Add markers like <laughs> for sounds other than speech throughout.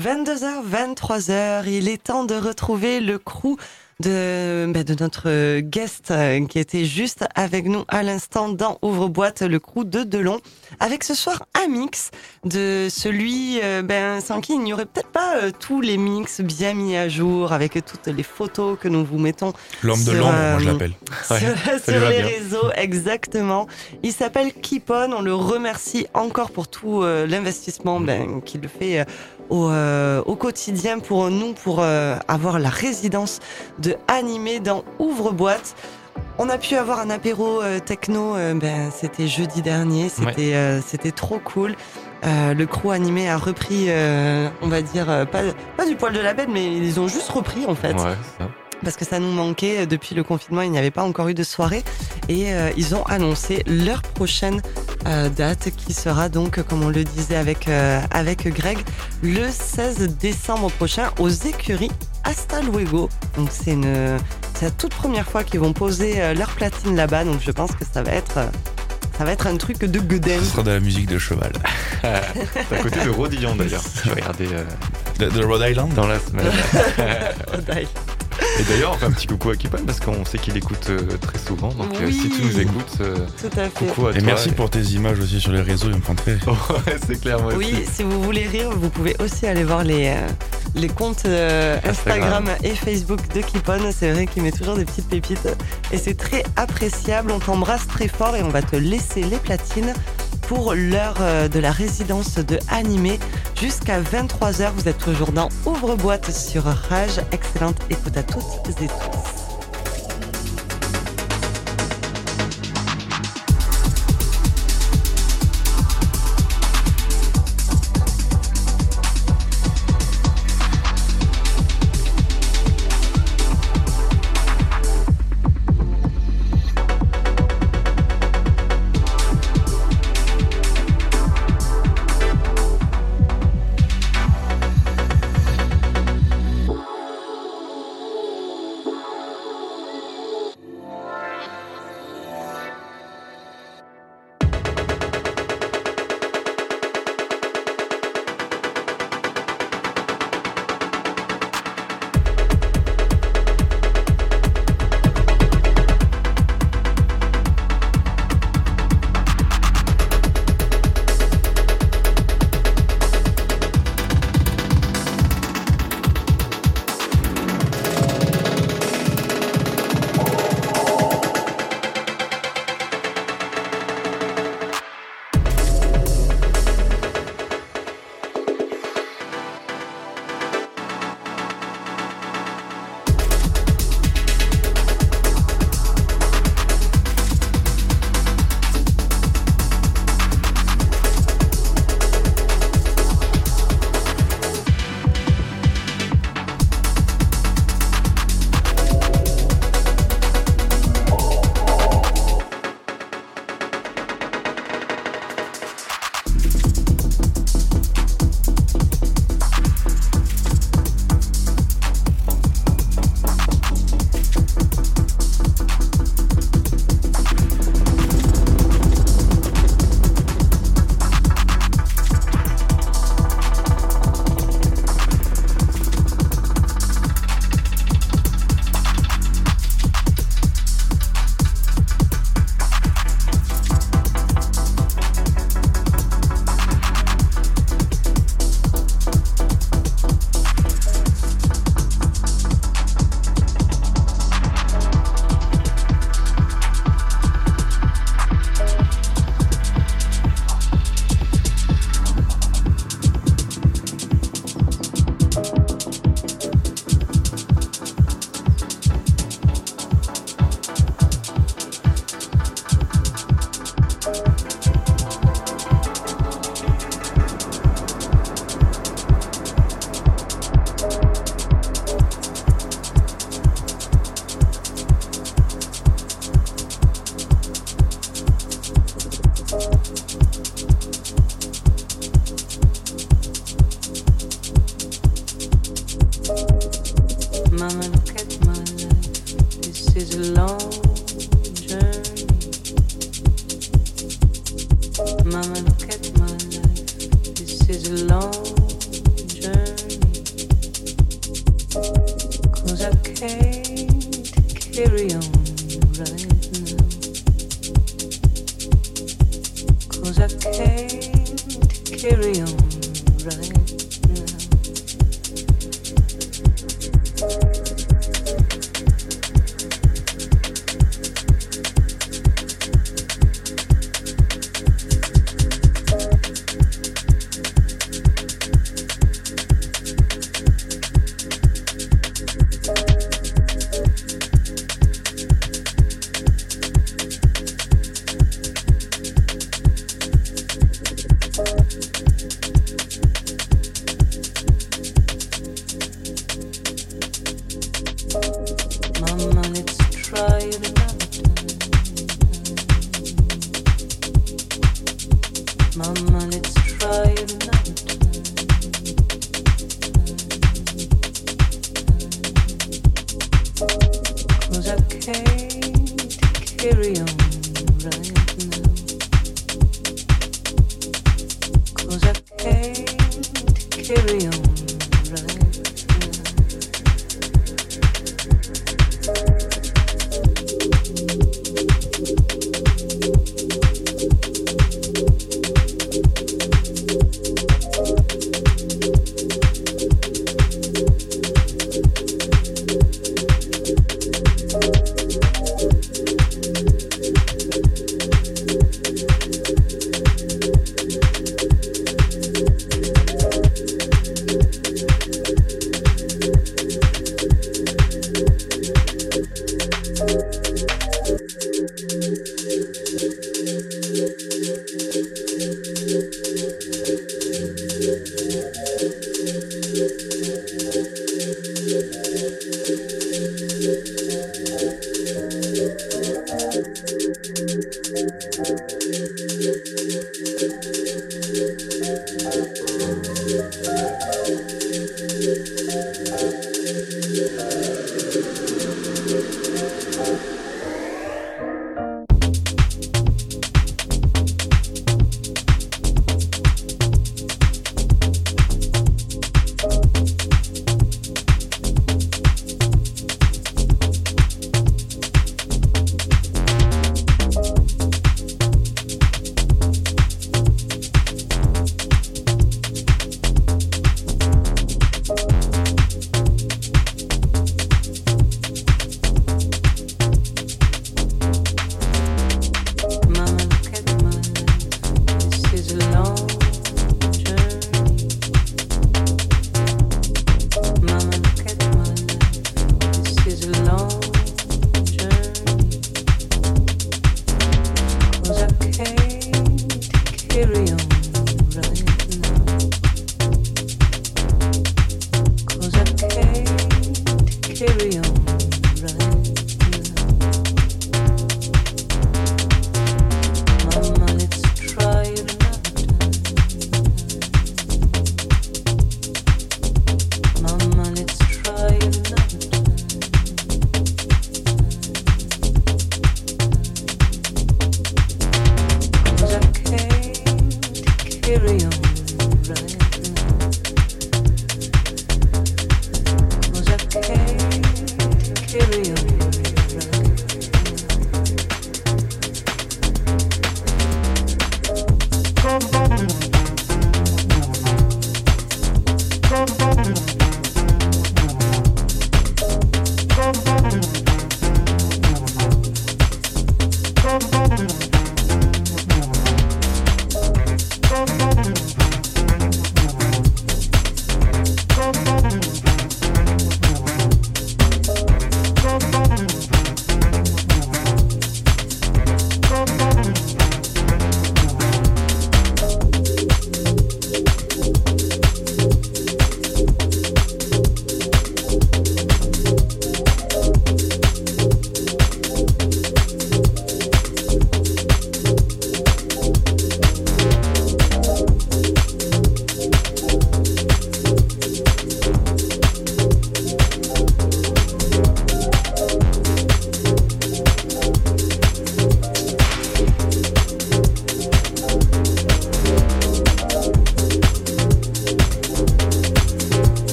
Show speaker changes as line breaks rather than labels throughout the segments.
22h, 23h, il est temps de retrouver le crew de, bah, de notre guest euh, qui était juste avec nous à l'instant dans Ouvre-boîte, le crew de Delon, avec ce soir un mix de celui euh, ben, sans qui il n'y aurait peut-être pas euh, tous les mix bien mis à jour, avec toutes les photos que nous vous mettons.
L'homme de l'ombre, moi je l'appelle. <laughs>
Sur, sur les réseaux, exactement. Il s'appelle Keepon, on le remercie encore pour tout l'investissement ben, qu'il fait au, euh, au, quotidien pour nous, pour euh, avoir la résidence de animé dans Ouvre-boîte. On a pu avoir un apéro euh, techno, ben, c'était jeudi dernier, c'était c'était trop cool. le crew animé a repris, on va dire, pas, pas du poil de la bête, mais ils ont juste repris en fait.
Ouais, ça
parce que ça nous manquait. Depuis le confinement, il n'y avait pas encore eu de soirée. Et euh, ils ont annoncé leur prochaine euh, date qui sera donc, comme on le disait avec, euh, avec Greg, le 16 décembre prochain aux écuries Hasta Luego. Donc c'est une, la toute première fois qu'ils vont poser leur platine là-bas. Donc je pense que ça va être ça va être un truc de Godin.
Ce sera de la musique de cheval. <laughs>
c'est à côté de Rodillon d'ailleurs. Je vais regarder.
de, Rhode Island?
Dans la semaine. <laughs> Rhode Island. Et d'ailleurs, on fait un petit coucou à Kipon parce qu'on sait qu'il écoute euh, très souvent. Donc euh, si tu nous écoutes,
euh, Tout à fait.
coucou à
et merci pour tes images aussi sur les réseaux, ils me font très.
ouais, c'est clair. Moi
oui, si vous voulez rire, vous pouvez aussi aller voir les, les comptes Instagram. et Facebook de Kipon. C'est vrai qu'il met toujours des petites pépites et c'est très appréciable. On t'embrasse très fort et on va te laisser les platines pour l'heure euh, de la résidence de Animé jusqu'à 23h. Vous êtes toujours dans Ouvre-boîte sur Rage. Excellente écoute à toutes et tous.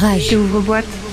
Rage. Ouvre-boîte.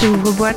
Rage. Ouvre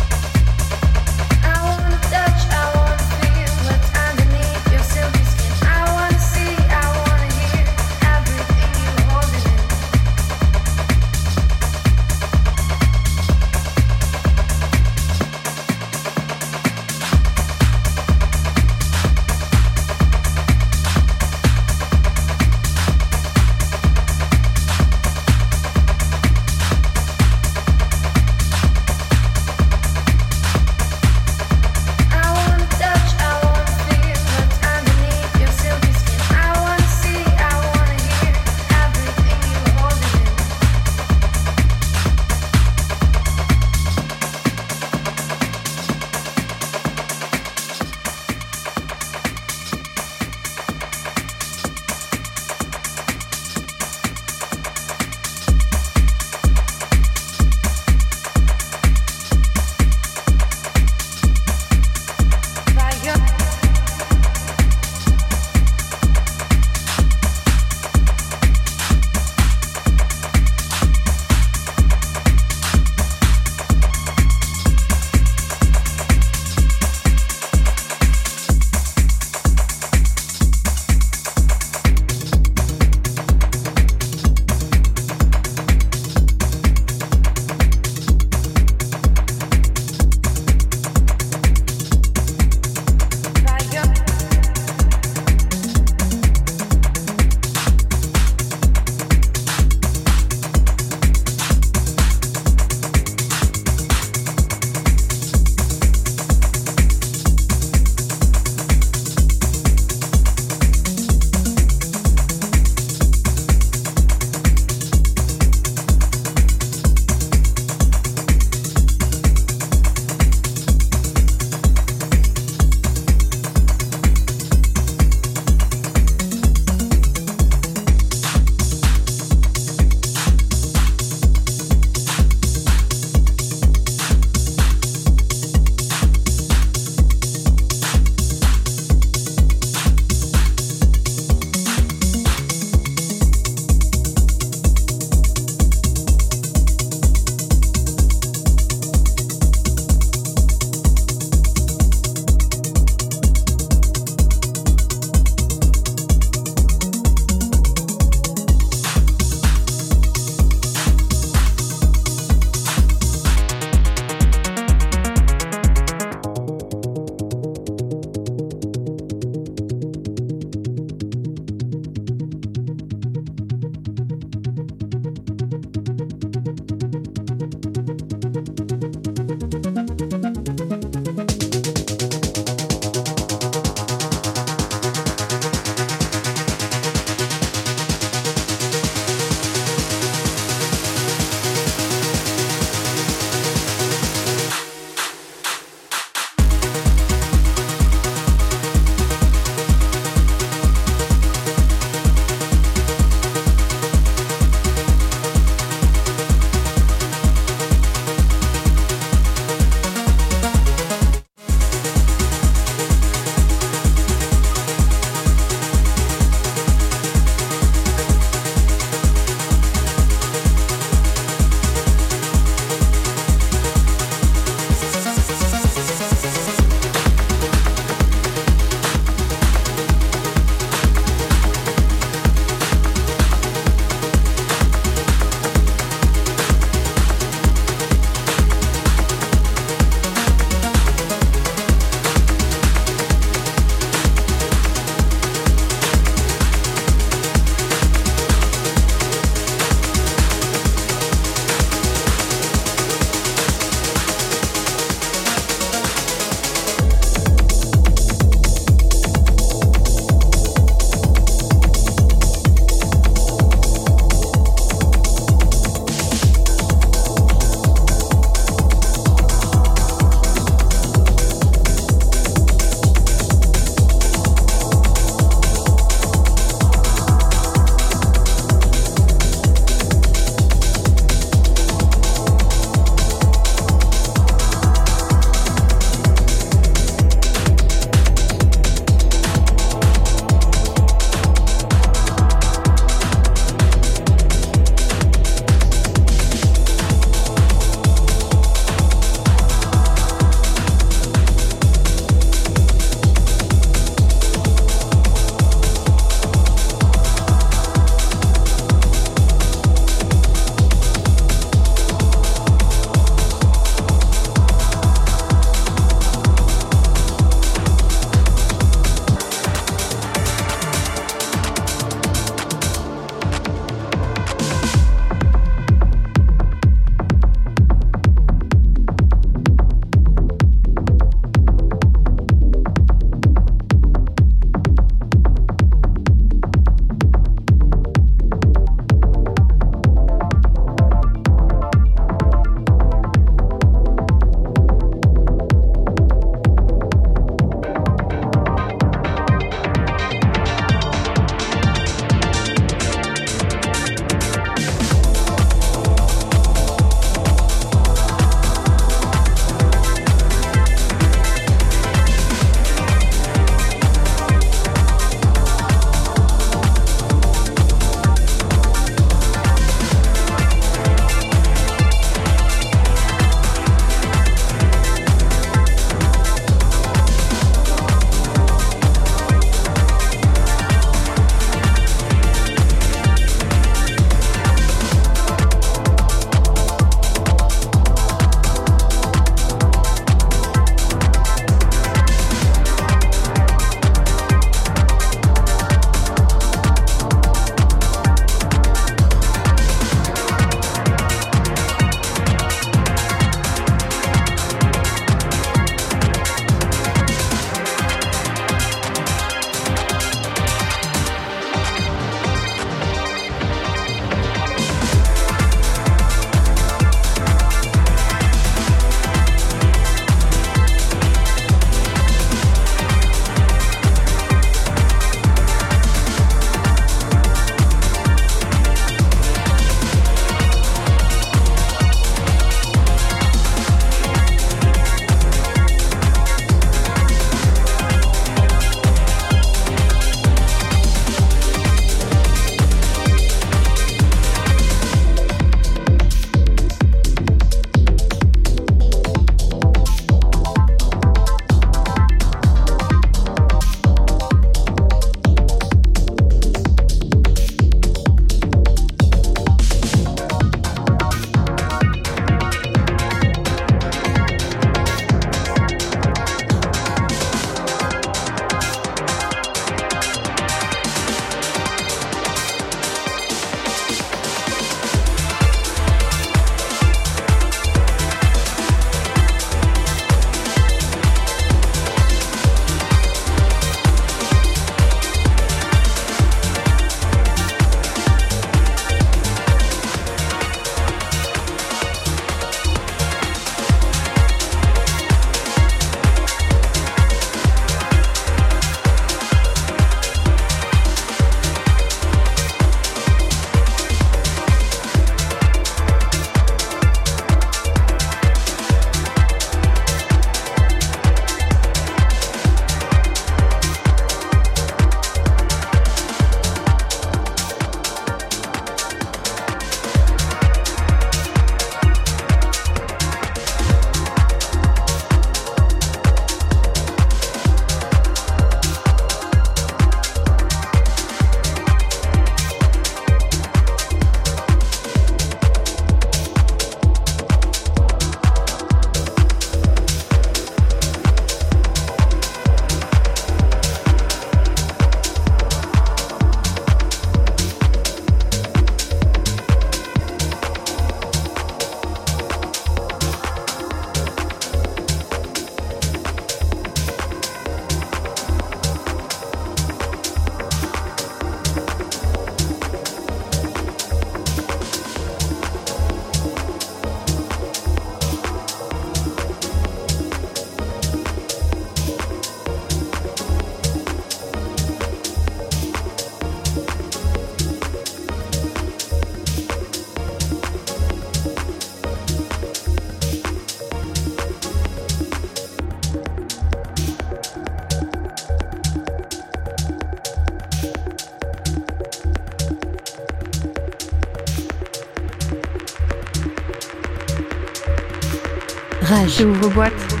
Rage.
ouvre boîte.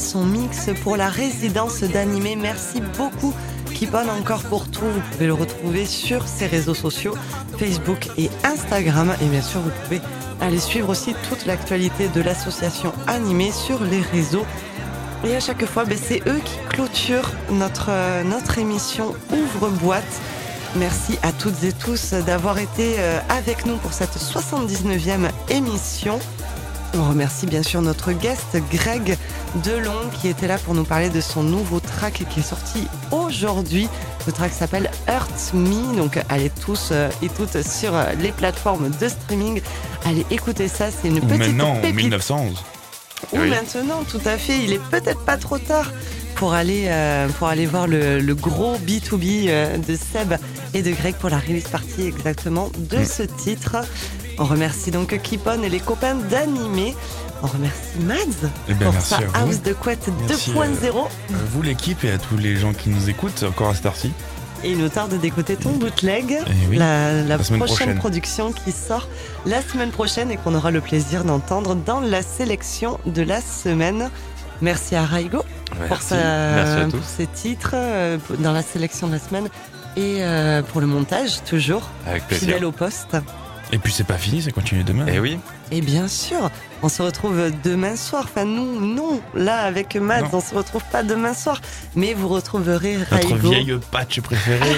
Son mix pour la résidence d'animé. Merci beaucoup. Keep on encore pour tout. Vous pouvez le retrouver sur ses réseaux sociaux, Facebook et Instagram. Et bien sûr, vous pouvez aller suivre aussi toute l'actualité de l'association animée sur les réseaux. Et à chaque fois, ben, c'est eux qui clôturent notre, euh, notre émission Ouvre-boîte. Merci à toutes et tous d'avoir été euh, avec nous pour cette 79e émission. On remercie bien sûr notre guest Greg Delon qui était là pour nous parler de son nouveau track qui est sorti aujourd'hui. Le track s'appelle Hurt Me, donc allez tous euh, et toutes sur euh, les plateformes de streaming. Allez écouter ça, c'est une
Ou
petite
maintenant, en
pépite.
1911.
Ou
Oui.
maintenant, tout à fait. Il est peut-être pas trop tard pour aller, euh, pour aller voir le, le gros B2B euh, de Seb et de Greg pour la release party exactement de
Mm.
ce titre. On remercie donc Kipon et les copains d'Animé. On remercie Mads
Eh bien,
pour sa house de couette
Merci,
2.0.
À vous, l'équipe, et à tous les gens qui nous écoutent, encore à cette heure-ci.
Et il nous tarde d'écouter ton bootleg,
Eh oui.
la, la
La semaine
prochaine
prochaine.
production qui sort la semaine prochaine et qu'on aura le plaisir d'entendre dans la sélection de la semaine. Merci à Raigo pour,
Merci.
sa-
Merci à
pour ses titres euh, dans la sélection de la semaine et euh, pour le montage, toujours
Avec plaisir.
fidèle au poste.
Et puis, c'est pas fini, ça continue demain.
Et oui,
Et bien sûr, on se retrouve demain soir. Enfin, nous, non, là, avec Matt,
Non.
on se retrouve pas demain soir. Mais vous retrouverez
Notre
Raigo.
vieille patch préférée,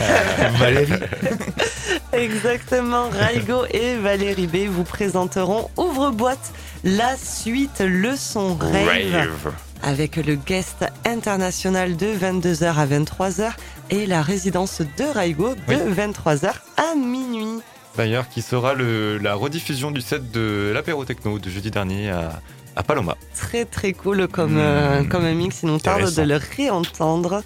Valérie. <laughs>
Exactement, Raigo et Valérie B vous présenteront Ouvre-boîte, la suite Leçon Rave,
rave.
avec le guest international de 22h à 23h et la résidence de Raigo de
Oui.
23h à minuit.
D'ailleurs, qui sera le, la rediffusion du set de l'apéro techno de jeudi dernier à, à Paloma.
Très très cool comme,
Mmh.
euh, comme un mix, il nous tarde de le réentendre.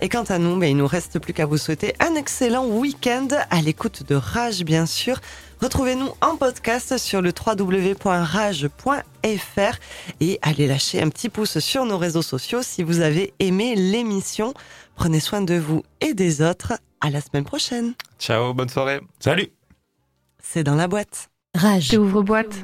Et quant à nous, ben, il nous reste plus qu'à vous souhaiter un excellent week-end à l'écoute de Rage, bien sûr. Retrouvez-nous en podcast sur le www.rage.fr et allez lâcher un petit pouce sur nos réseaux sociaux si vous avez aimé l'émission. Prenez soin de vous et des autres. À la semaine prochaine.
Ciao, bonne soirée.
Salut
C'est dans la boîte.
Rage.
Ouvre boîte.